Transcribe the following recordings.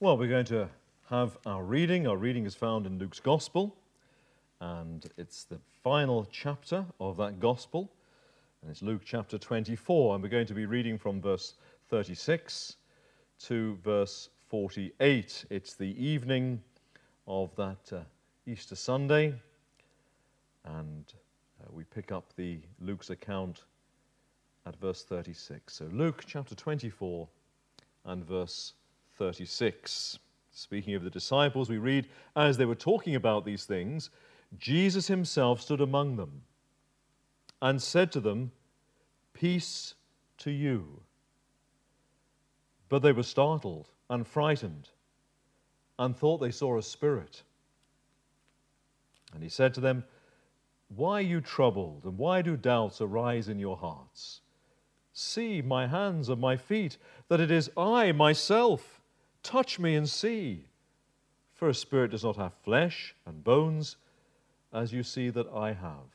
Well, we're going to have our reading. Our reading is found in Luke's Gospel, and it's the final chapter of that Gospel. And it's Luke chapter 24, and we're going to be reading from verse 36 to verse 48. It's the evening of that uh, Easter Sunday, and uh, we pick up the Luke's account at verse 36. So Luke chapter 24 and verse 36. Speaking of the disciples, we read, as they were talking about these things, Jesus himself stood among them and said to them, Peace to you. But they were startled and frightened and thought they saw a spirit. And he said to them, Why are you troubled, and why do doubts arise in your hearts? See my hands and my feet, that it is I myself. Touch me and see. For a spirit does not have flesh and bones, as you see that I have.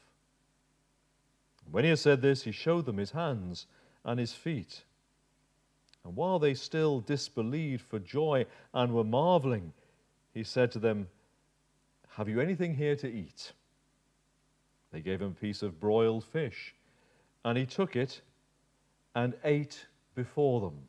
When he had said this, he showed them his hands and his feet. And while they still disbelieved for joy and were marveling, he said to them, Have you anything here to eat? They gave him a piece of broiled fish, and he took it and ate before them.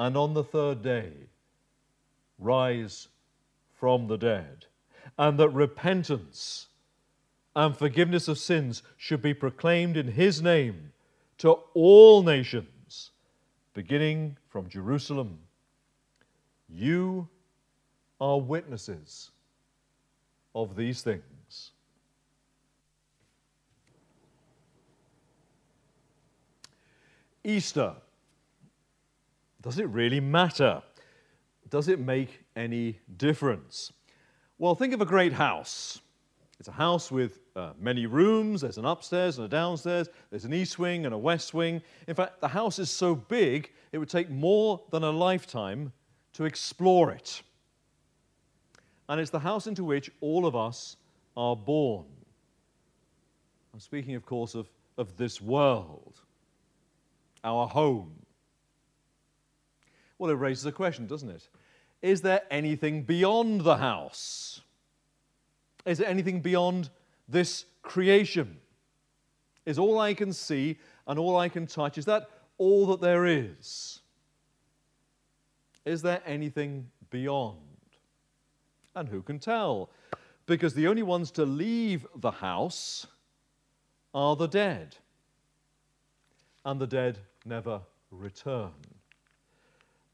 and on the third day rise from the dead, and that repentance and forgiveness of sins should be proclaimed in his name to all nations, beginning from Jerusalem. You are witnesses of these things. Easter. Does it really matter? Does it make any difference? Well, think of a great house. It's a house with uh, many rooms. There's an upstairs and a downstairs. There's an east wing and a west wing. In fact, the house is so big, it would take more than a lifetime to explore it. And it's the house into which all of us are born. I'm speaking, of course, of, of this world, our home. Well, it raises a question, doesn't it? Is there anything beyond the house? Is there anything beyond this creation? Is all I can see and all I can touch, is that all that there is? Is there anything beyond? And who can tell? Because the only ones to leave the house are the dead. And the dead never return.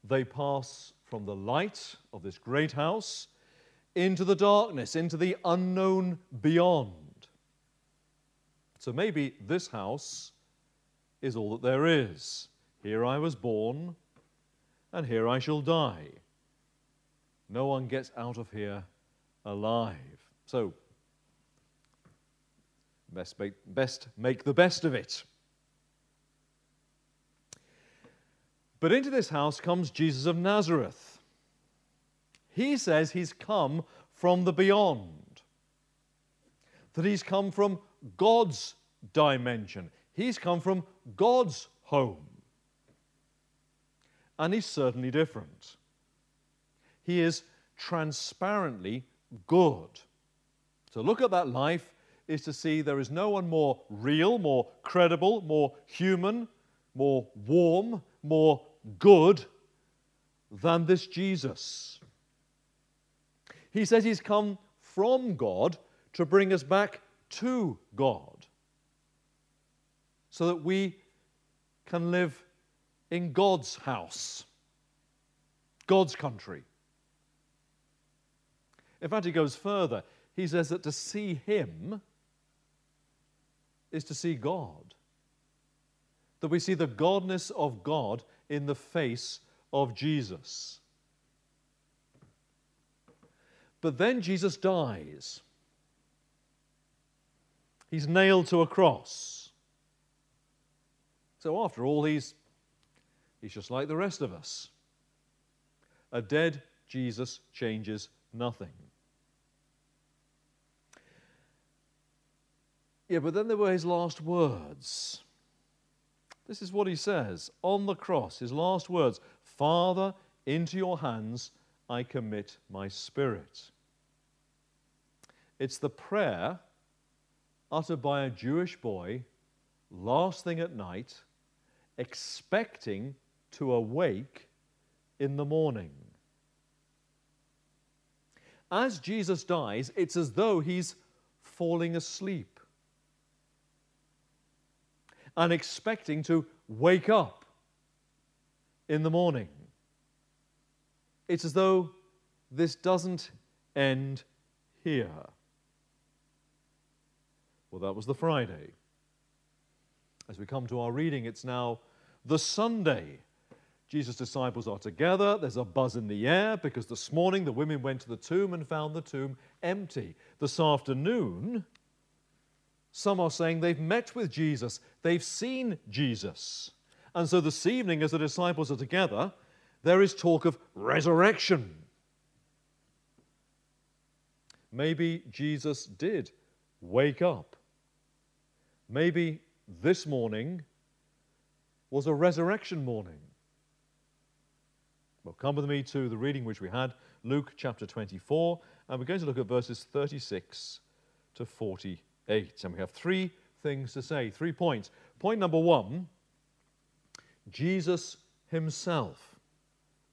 They pass from the light of this great house into the darkness, into the unknown beyond. So maybe this house is all that there is. Here I was born, and here I shall die. No one gets out of here alive. So, best make, best make the best of it. But into this house comes Jesus of Nazareth. He says he's come from the beyond, that he's come from God's dimension, he's come from God's home. And he's certainly different. He is transparently good. To look at that life is to see there is no one more real, more credible, more human, more warm, more good than this Jesus. He says he's come from God to bring us back to God so that we can live in God's house, God's country. In fact, he goes further. He says that to see him is to see God. That we see the godness of God in the face of Jesus. But then Jesus dies. He's nailed to a cross. So, after all, he's, he's just like the rest of us. A dead Jesus changes nothing. Yeah, but then there were his last words. This is what he says on the cross, his last words Father, into your hands I commit my spirit. It's the prayer uttered by a Jewish boy last thing at night, expecting to awake in the morning. As Jesus dies, it's as though he's falling asleep and expecting to wake up in the morning. It's as though this doesn't end here. Well, that was the Friday. As we come to our reading, it's now the Sunday. Jesus' disciples are together. There's a buzz in the air because this morning the women went to the tomb and found the tomb empty. This afternoon, some are saying they've met with Jesus, they've seen Jesus. And so this evening, as the disciples are together, there is talk of resurrection. Maybe Jesus did wake up. Maybe this morning was a resurrection morning. Well, come with me to the reading which we had, Luke chapter 24, and we're going to look at verses 36 to 48. And we have three things to say, three points. Point number one Jesus himself.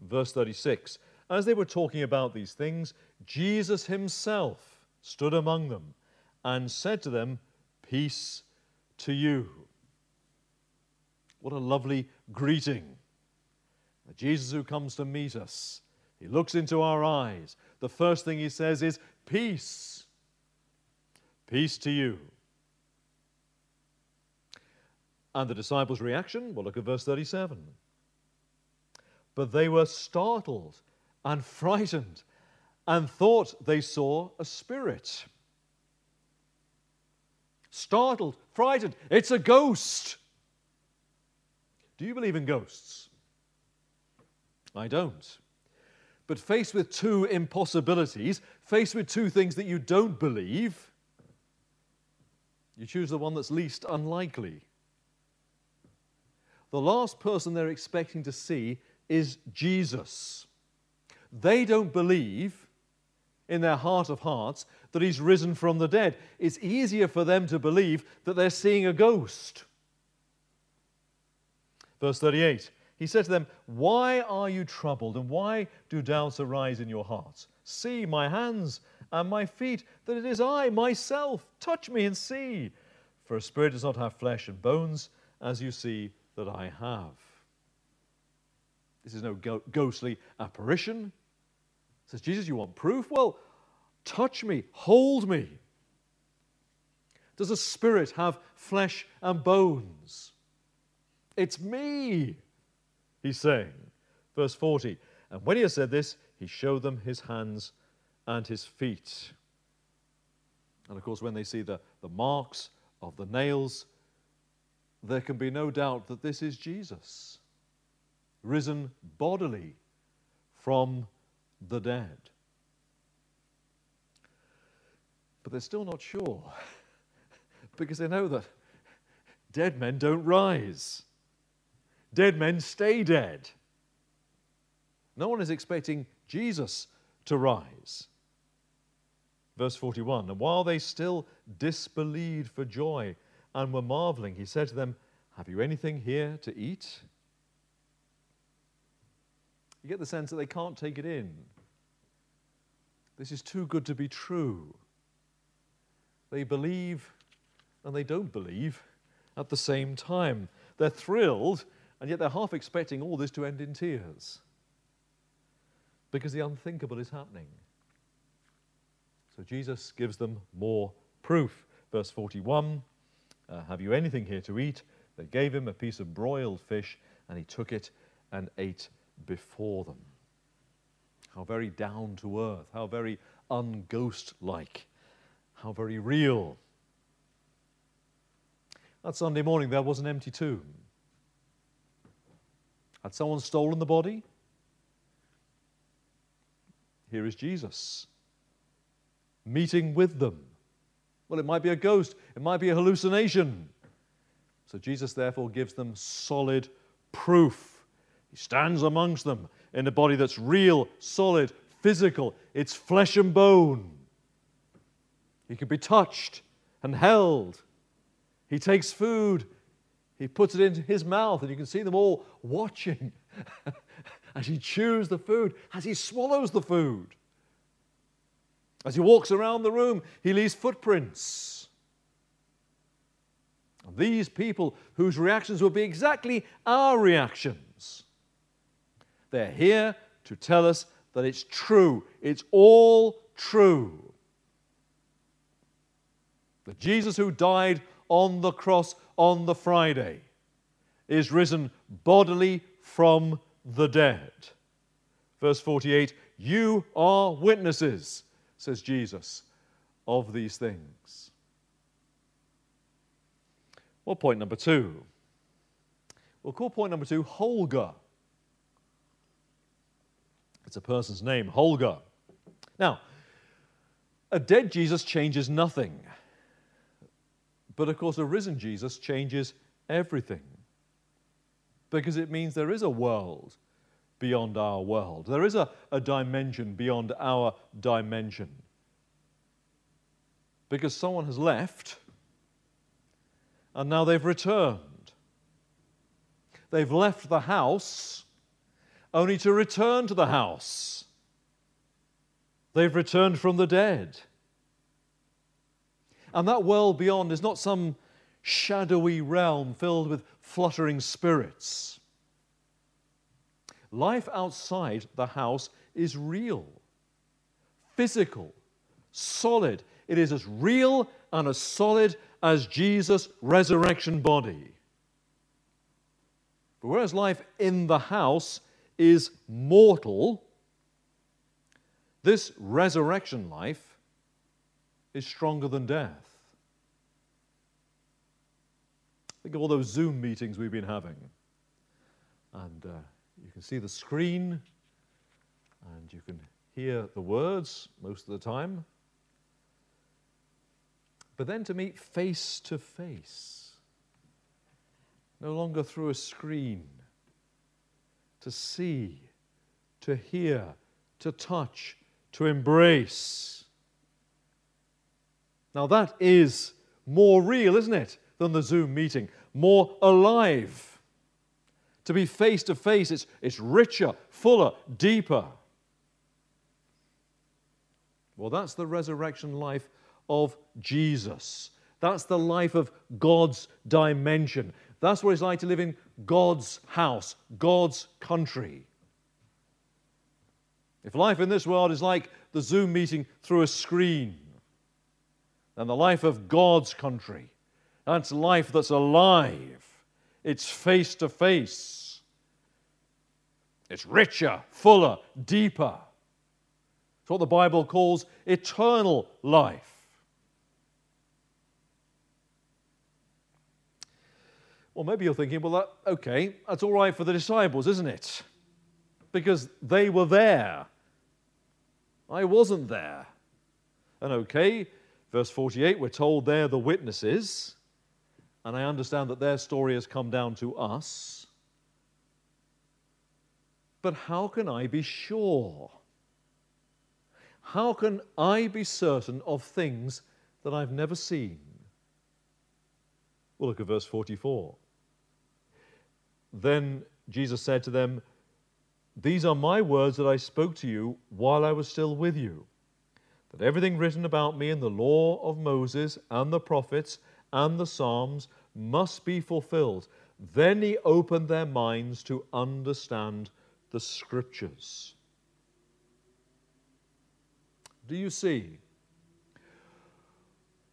Verse 36. As they were talking about these things, Jesus himself stood among them and said to them, Peace to you. What a lovely greeting. The Jesus who comes to meet us. He looks into our eyes. The first thing he says is, Peace. Peace to you. And the disciples' reaction? Well, look at verse 37. But they were startled and frightened and thought they saw a spirit startled, frightened. It's a ghost. Do you believe in ghosts? I don't. But faced with two impossibilities, faced with two things that you don't believe, you choose the one that's least unlikely. The last person they're expecting to see is Jesus. They don't believe in their heart of hearts that he's risen from the dead. It's easier for them to believe that they're seeing a ghost. Verse 38 He said to them, Why are you troubled, and why do doubts arise in your hearts? See my hands and my feet, that it is I myself. Touch me and see. For a spirit does not have flesh and bones, as you see that I have. This is no ghostly apparition. Says, Jesus, you want proof? Well, touch me, hold me. Does a spirit have flesh and bones? It's me, he's saying. Verse 40 And when he had said this, he showed them his hands and his feet. And of course, when they see the, the marks of the nails, there can be no doubt that this is Jesus, risen bodily from the dead. But they're still not sure because they know that dead men don't rise, dead men stay dead. No one is expecting Jesus to rise. Verse 41 And while they still disbelieved for joy and were marveling, he said to them, Have you anything here to eat? You get the sense that they can't take it in. This is too good to be true. They believe and they don't believe at the same time. They're thrilled, and yet they're half expecting all this to end in tears because the unthinkable is happening. So Jesus gives them more proof. Verse 41 uh, Have you anything here to eat? They gave him a piece of broiled fish, and he took it and ate before them. how very down to earth, how very unghost like, how very real. That Sunday morning, there was an empty tomb. Had someone stolen the body? Here is Jesus meeting with them. Well, it might be a ghost, it might be a hallucination. So Jesus therefore gives them solid proof. He stands amongst them in a body that's real, solid, physical, it's flesh and bone. He can be touched and held. He takes food, he puts it into his mouth, and you can see them all watching as he chews the food, as he swallows the food. As he walks around the room, he leaves footprints. These people whose reactions will be exactly our reactions. They're here to tell us that it's true. It's all true. That Jesus, who died on the cross on the Friday, is risen bodily from the dead. Verse 48 You are witnesses, says Jesus, of these things. Well, point number two. We'll call point number two Holger. It's a person's name, Holger. Now, a dead Jesus changes nothing. But of course, a risen Jesus changes everything. Because it means there is a world beyond our world, there is a, a dimension beyond our dimension. Because someone has left and now they've returned. They've left the house only to return to the house. They've returned from the dead. And that world beyond is not some shadowy realm filled with fluttering spirits. Life outside the house is real, physical, solid. It is as real and as solid as Jesus' resurrection body. But whereas life in the house is mortal, this resurrection life is stronger than death. Think of all those Zoom meetings we've been having. And uh, you can see the screen and you can hear the words most of the time. But then to meet face to face, no longer through a screen, to see, to hear, to touch, to embrace. Now that is more real, isn't it, than the Zoom meeting? More alive. To be face to face, it's, it's richer, fuller, deeper. Well, that's the resurrection life of Jesus. That's the life of God's dimension. That's what it's like to live in God's house, God's country. If life in this world is like the Zoom meeting through a screen, then the life of God's country, that's life that's alive. It's face to face. It's richer, fuller, deeper. It's what the Bible calls eternal life. Well, maybe you're thinking, well, that, okay, that's all right for the disciples, isn't it? Because they were there. I wasn't there. And okay, verse 48, we're told they're the witnesses. And I understand that their story has come down to us. But how can I be sure? How can I be certain of things that I've never seen? Well, look at verse 44. Then Jesus said to them, These are my words that I spoke to you while I was still with you, that everything written about me in the law of Moses and the prophets and the Psalms must be fulfilled. Then he opened their minds to understand the scriptures. Do you see?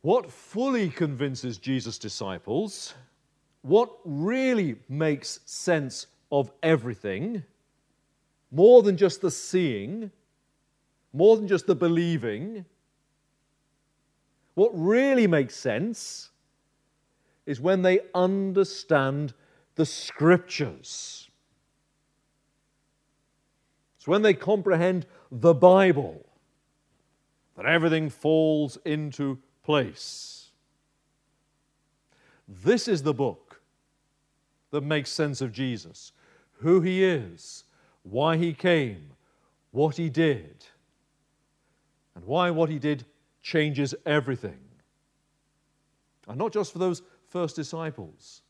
What fully convinces Jesus' disciples what really makes sense of everything, more than just the seeing, more than just the believing. What really makes sense is when they understand the scriptures. It's when they comprehend the Bible that everything falls into place. This is the book that makes sense of Jesus, who he is, why he came, what he did, and why what he did changes everything. And not just for those first disciples,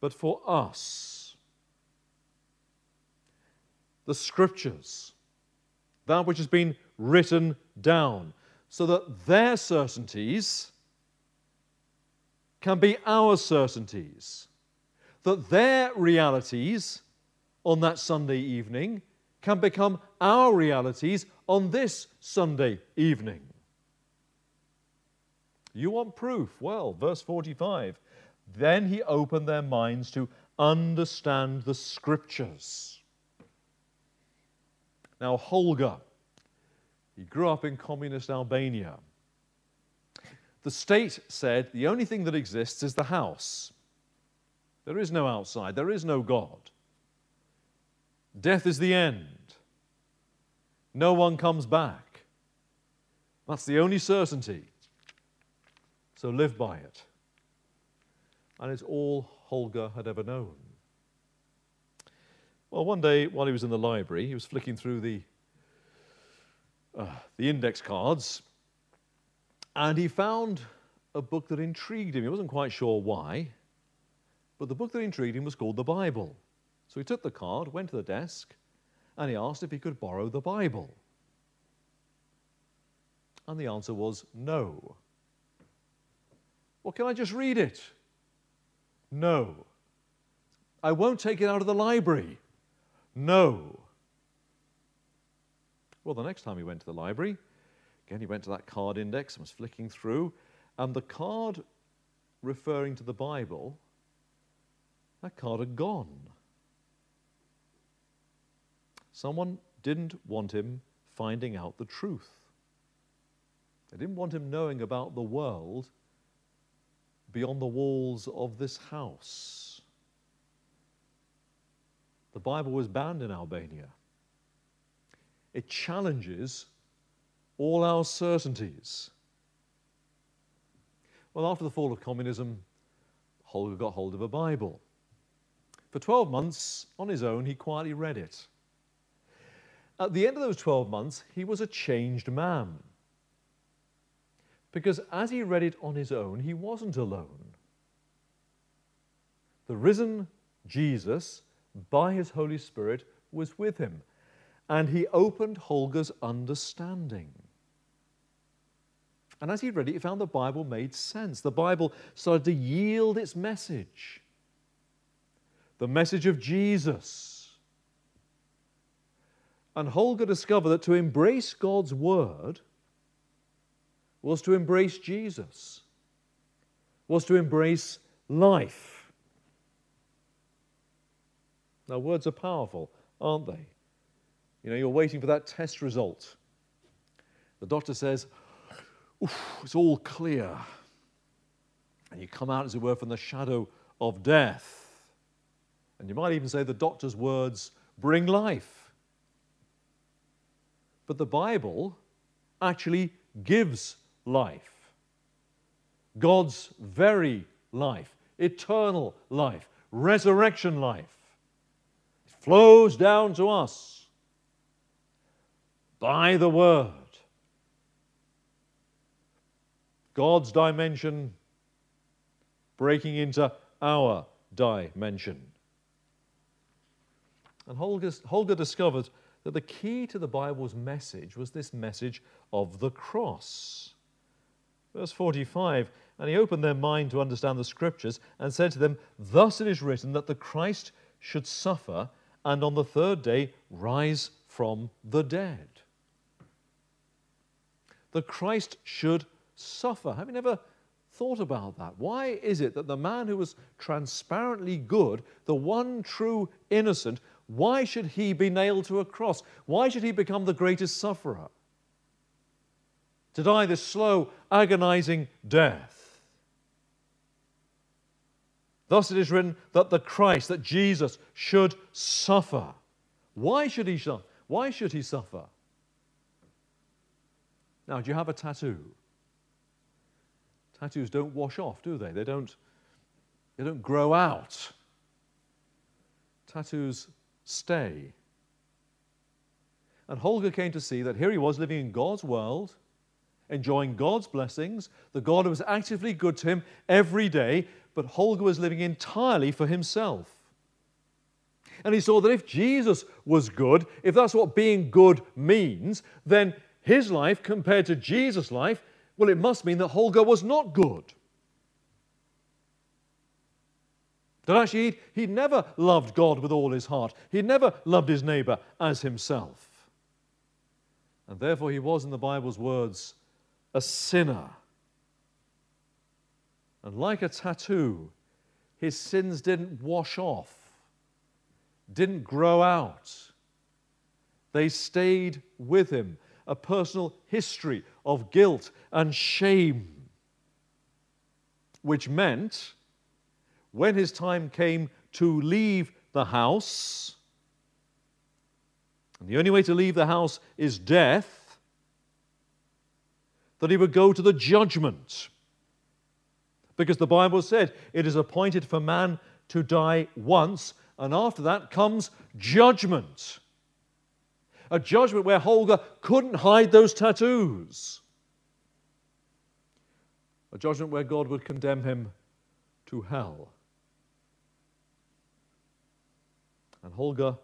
but for us. The scriptures, that which has been written down, so that their certainties can be our certainties, that their realities on that Sunday evening can become our realities on this Sunday evening. You want proof? Well, verse 45 then he opened their minds to understand the scriptures. Now, Holger, he grew up in communist Albania. The state said the only thing that exists is the house. There is no outside, there is no God. Death is the end. No one comes back. That's the only certainty. So live by it. And it's all Holger had ever known. Well, one day while he was in the library, he was flicking through the, uh, the index cards and he found a book that intrigued him. He wasn't quite sure why, but the book that intrigued him was called the Bible. So he took the card, went to the desk, and he asked if he could borrow the Bible. And the answer was no. Well, can I just read it? No. I won't take it out of the library. No. Well, the next time he went to the library, again, he went to that card index and was flicking through, and the card referring to the Bible, that card had gone. Someone didn't want him finding out the truth. They didn't want him knowing about the world beyond the walls of this house. The Bible was banned in Albania. It challenges all our certainties. Well, after the fall of communism, Holger got hold of a Bible. For 12 months, on his own, he quietly read it. At the end of those 12 months, he was a changed man. Because as he read it on his own, he wasn't alone. The risen Jesus, by his Holy Spirit, was with him, and he opened Holger's understanding. And as he read it, he found the Bible made sense. The Bible started to yield its message the message of Jesus. And Holger discovered that to embrace God's Word was to embrace Jesus, was to embrace life. Now, words are powerful, aren't they? You know, you're waiting for that test result. The doctor says, it's all clear. And you come out, as it were, from the shadow of death. And you might even say the doctor's words bring life. But the Bible actually gives life. God's very life, eternal life, resurrection life. It flows down to us by the Word. God's dimension breaking into our dimension. And Holger, Holger discovered that the key to the Bible's message was this message of the cross. Verse 45 And he opened their mind to understand the scriptures and said to them, Thus it is written that the Christ should suffer and on the third day rise from the dead. The Christ should suffer. Have you never thought about that? Why is it that the man who was transparently good, the one true innocent, Why should he be nailed to a cross? Why should he become the greatest sufferer? To die this slow, agonizing death. Thus it is written that the Christ, that Jesus, should suffer. Why should he suffer? Why should he suffer? Now, do you have a tattoo? Tattoos don't wash off, do they? They don't, they don't grow out. Tattoos stay. And Holger came to see that here he was living in God's world, enjoying God's blessings, the God was actively good to him every day, but Holger was living entirely for himself. And he saw that if Jesus was good, if that's what being good means, then his life compared to Jesus' life, well, it must mean that Holger was not good. That actually he'd, he'd never loved God with all his heart, he'd never loved his neighbor as himself. And therefore, he was, in the Bible's words, a sinner. And like a tattoo, his sins didn't wash off, didn't grow out. They stayed with him a personal history of guilt and shame, which meant when his time came to leave the house, and the only way to leave the house is death, that he would go to the judgment. Because the Bible said it is appointed for man to die once, and after that comes judgment a judgment where Holger couldn't hide those tattoos, a judgment where God would condemn him to hell. And Holger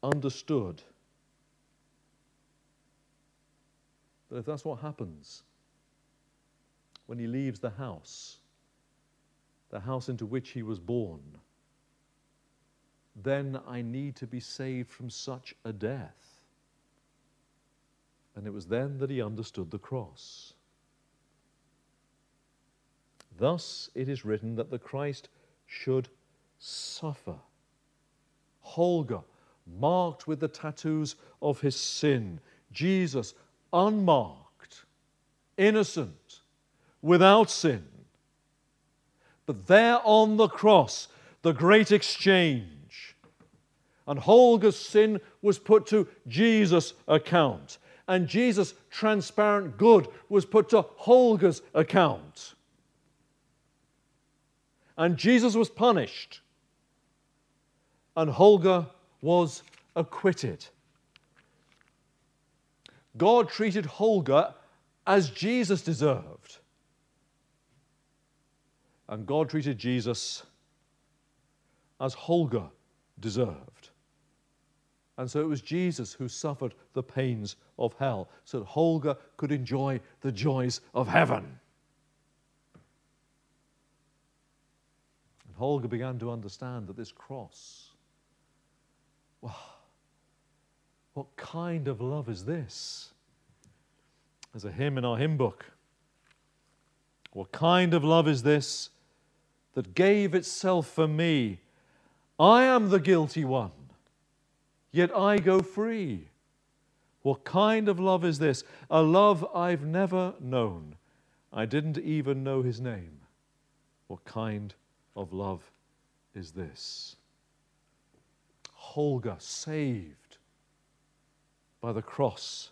understood that if that's what happens when he leaves the house, the house into which he was born, then I need to be saved from such a death. And it was then that he understood the cross. Thus it is written that the Christ should suffer. Holger, marked with the tattoos of his sin. Jesus, unmarked, innocent, without sin. But there on the cross, the great exchange and Holger's sin was put to Jesus' account. And Jesus' transparent good was put to Holger's account. And Jesus was punished. And Holger was acquitted. God treated Holger as Jesus deserved. And God treated Jesus as Holger deserved. And so it was Jesus who suffered the pains of hell so that Holger could enjoy the joys of heaven. And Holger began to understand that this cross, what kind of love is this? There's a hymn in our hymn book. What kind of love is this that gave itself for me? I am the guilty one yet I go free. What kind of love is this? A love I've never known. I didn't even know his name. What kind of love is this? Holger saved by the cross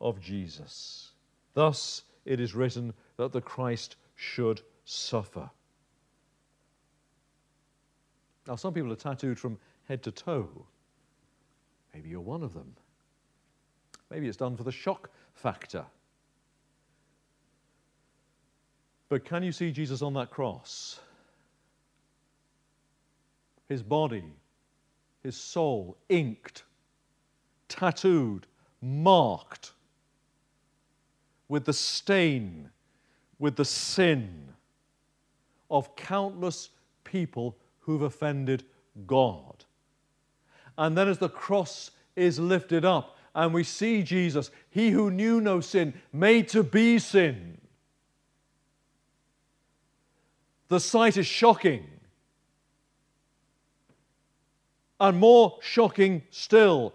of Jesus. Thus it is written that the Christ should suffer. Now, some people are tattooed from head to toe. Maybe you're one of them. Maybe it's done for the shock factor. But can you see Jesus on that cross? His body, his soul, inked, tattooed, marked with the stain, with the sin of countless people who've offended God. And then as the cross is lifted up and we see Jesus, he who knew no sin, made to be sin. The sight is shocking. And more shocking still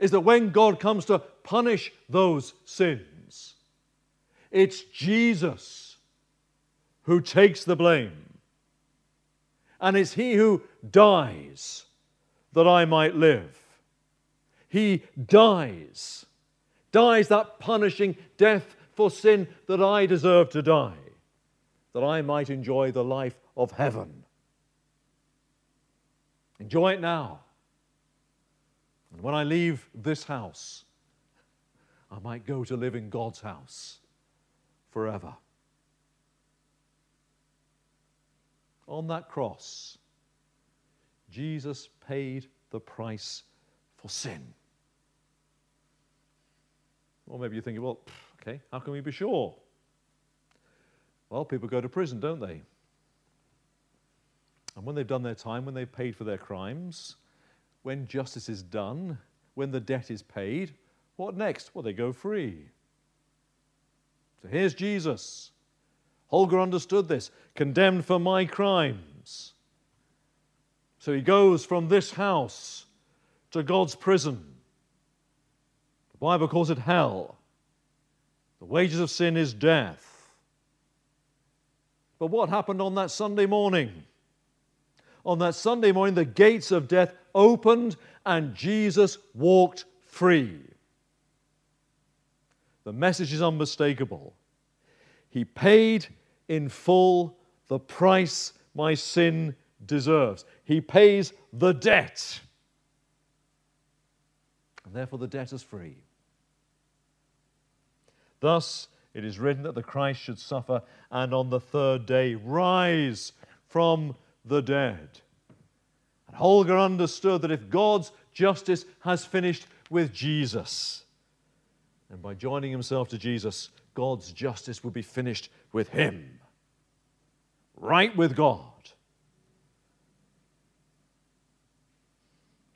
is that when God comes to punish those sins, it's Jesus who takes the blame. And it's He who dies that I might live. He dies, dies that punishing death for sin that I deserve to die, that I might enjoy the life of heaven. Enjoy it now. And when I leave this house, I might go to live in God's house forever. On that cross, Jesus paid the price for sin. Or maybe you're thinking, well, okay, how can we be sure? Well, people go to prison, don't they? And when they've done their time, when they've paid for their crimes, when justice is done, when the debt is paid, what next? Well, they go free. So here's Jesus. Holger understood this, condemned for my crimes. So he goes from this house to God's prison. The Bible calls it hell. The wages of sin is death. But what happened on that Sunday morning? On that Sunday morning, the gates of death opened and Jesus walked free. The message is unmistakable. He paid in full the price my sin deserves. He pays the debt. And therefore, the debt is free. Thus, it is written that the Christ should suffer and on the third day rise from the dead. And Holger understood that if God's justice has finished with Jesus, and by joining himself to Jesus, God's justice would be finished with him. Right with God.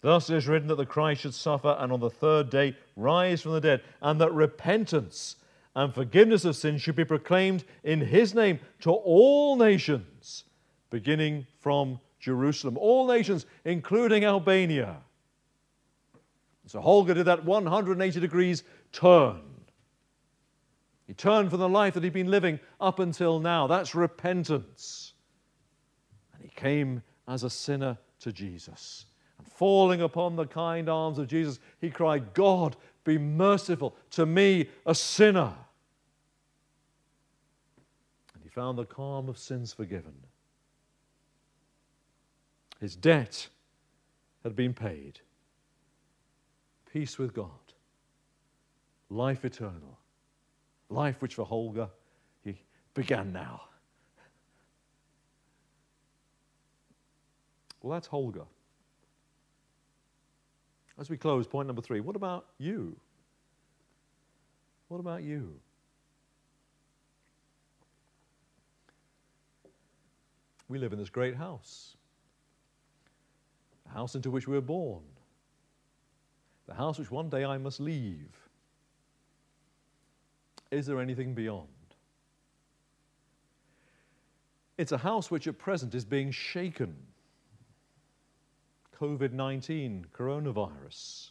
Thus it is written that the Christ should suffer and on the third day rise from the dead, and that repentance and forgiveness of sins should be proclaimed in his name to all nations, beginning from Jerusalem, all nations, including Albania. So Holger did that 180 degrees turn. He turned from the life that he'd been living up until now. That's repentance. And he came as a sinner to Jesus. And falling upon the kind arms of Jesus, he cried, God, be merciful to me, a sinner. And he found the calm of sins forgiven. His debt had been paid. Peace with God, life eternal, life which for Holger he began now. Well, that's Holger. As we close, point number three what about you? What about you? We live in this great house the house into which we were born, the house which one day I must leave. Is there anything beyond? It's a house which at present is being shaken. COVID 19, coronavirus.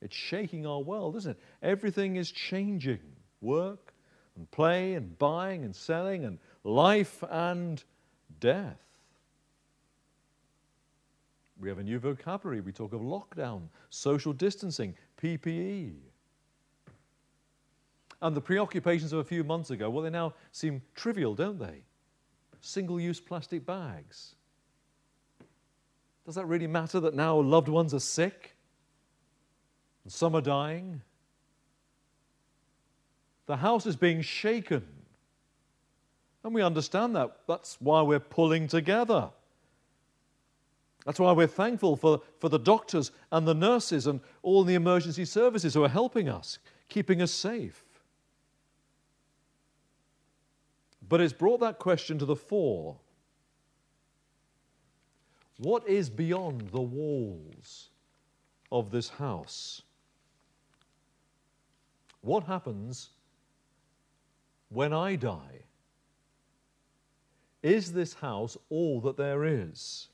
It's shaking our world, isn't it? Everything is changing work and play and buying and selling and life and death. We have a new vocabulary. We talk of lockdown, social distancing, PPE. And the preoccupations of a few months ago, well, they now seem trivial, don't they? Single use plastic bags. Does that really matter that now loved ones are sick and some are dying? The house is being shaken. And we understand that. That's why we're pulling together. That's why we're thankful for, for the doctors and the nurses and all the emergency services who are helping us, keeping us safe. But it's brought that question to the fore. What is beyond the walls of this house? What happens when I die? Is this house all that there is?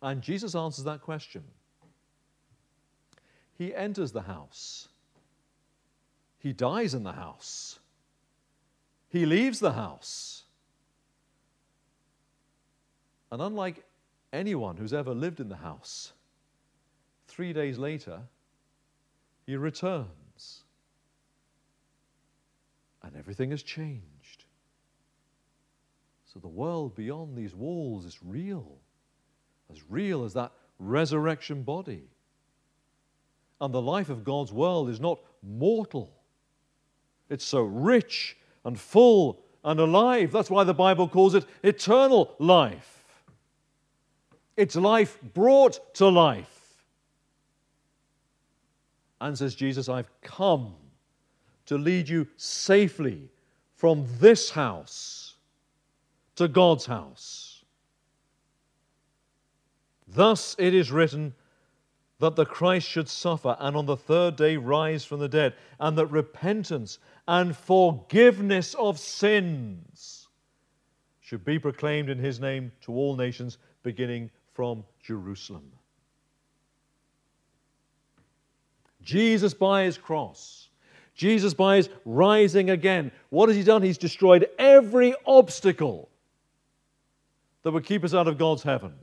And Jesus answers that question. He enters the house. He dies in the house. He leaves the house. And unlike anyone who's ever lived in the house, three days later, he returns. And everything has changed. So the world beyond these walls is real, as real as that resurrection body. And the life of God's world is not mortal, it's so rich and full and alive. That's why the Bible calls it eternal life. It's life brought to life. And says Jesus, I've come to lead you safely from this house to God's house. Thus it is written that the Christ should suffer and on the third day rise from the dead, and that repentance and forgiveness of sins should be proclaimed in his name to all nations, beginning from Jerusalem. Jesus by his cross, Jesus by his rising again, what has he done? He's destroyed every obstacle that would keep us out of God's heaven.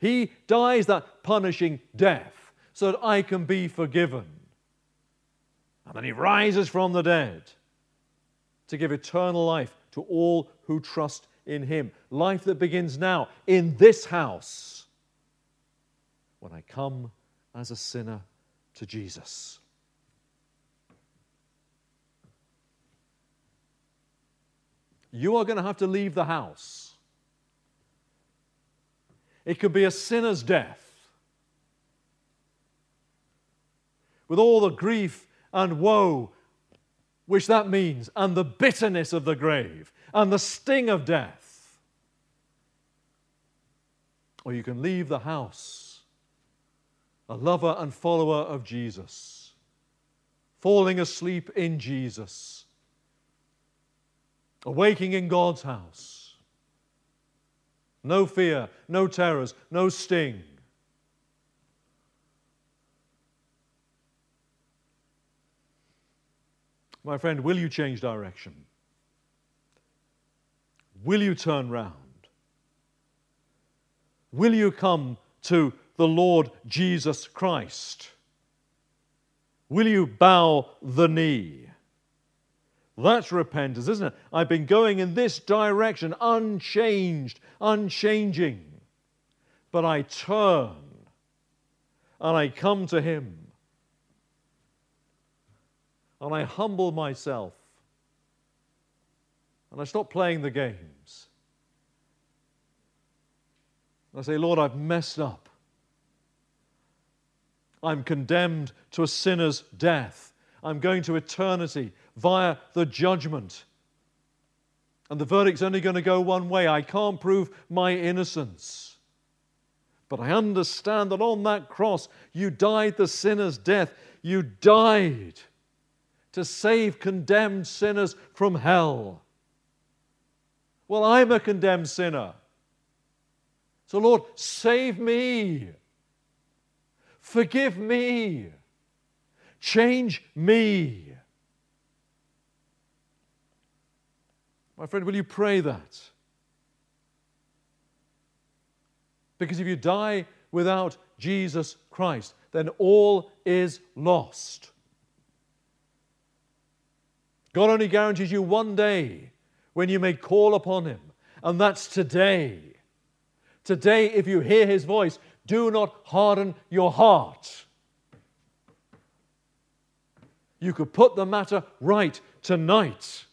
He dies that punishing death so that I can be forgiven. And then he rises from the dead to give eternal life to all who trust in him. Life that begins now in this house when I come as a sinner to Jesus. You are going to have to leave the house. It could be a sinner's death. With all the grief and woe which that means, and the bitterness of the grave, and the sting of death. Or you can leave the house, a lover and follower of Jesus, falling asleep in Jesus, awaking in God's house no fear, no terrors, no sting. My friend, will you change direction? Will you turn round? Will you come to the Lord Jesus Christ? Will you bow the knee? That's repentance, isn't it? I've been going in this direction, unchanged, unchanging. But I turn and I come to Him and I humble myself and I stop playing the games. I say, Lord, I've messed up. I'm condemned to a sinner's death. I'm going to eternity via the judgment. And the verdict's only going to go one way. I can't prove my innocence. But I understand that on that cross, you died the sinner's death. You died to save condemned sinners from hell. Well, I'm a condemned sinner. So, Lord, save me. Forgive me. Change me. My friend, will you pray that? Because if you die without Jesus Christ, then all is lost. God only guarantees you one day when you may call upon Him, and that's today. Today, if you hear His voice, do not harden your heart. You could put the matter right tonight.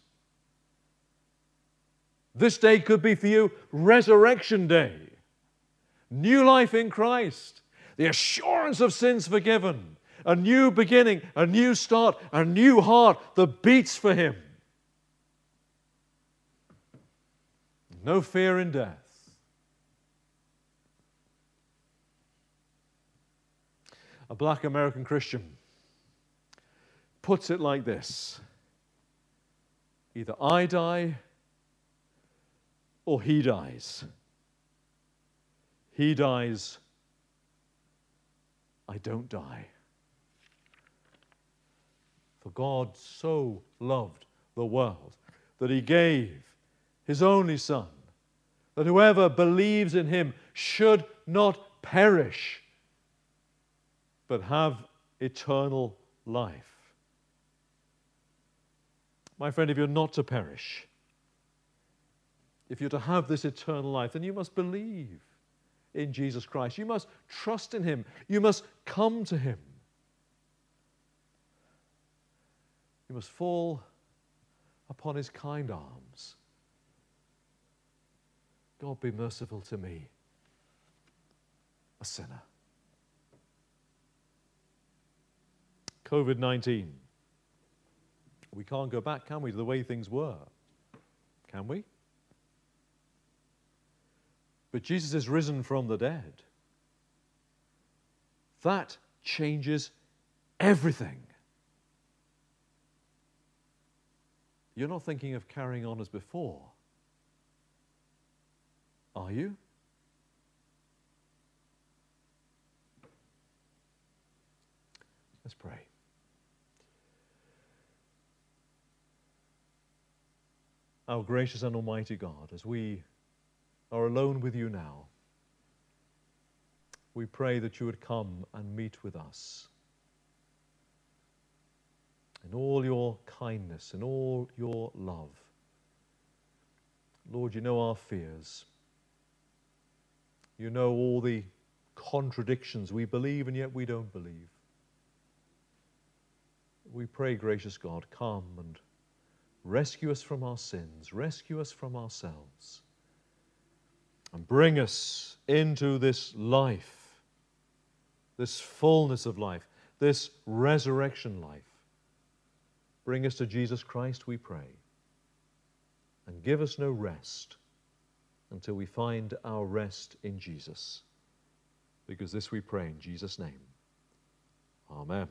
This day could be for you Resurrection Day, new life in Christ, the assurance of sins forgiven, a new beginning, a new start, a new heart that beats for Him. No fear in death. A black American Christian puts it like this Either I die or he dies. He dies, I don't die. For God so loved the world that he gave his only Son, that whoever believes in him should not perish, but have eternal life. My friend, if you're not to perish, if you're to have this eternal life, then you must believe in Jesus Christ. You must trust in Him. You must come to Him. You must fall upon His kind arms. God, be merciful to me, a sinner. COVID 19. We can't go back, can we, to the way things were? Can we? But Jesus is risen from the dead. That changes everything. You're not thinking of carrying on as before, are you? Let's pray. Our gracious and almighty God, as we are alone with you now, we pray that you would come and meet with us. In all your kindness, in all your love. Lord, you know our fears. You know all the contradictions we believe and yet we don't believe. We pray, gracious God, come and rescue us from our sins, rescue us from ourselves and bring us into this life, this fullness of life, this resurrection life. Bring us to Jesus Christ, we pray, and give us no rest until we find our rest in Jesus. Because this we pray in Jesus' name. Amen.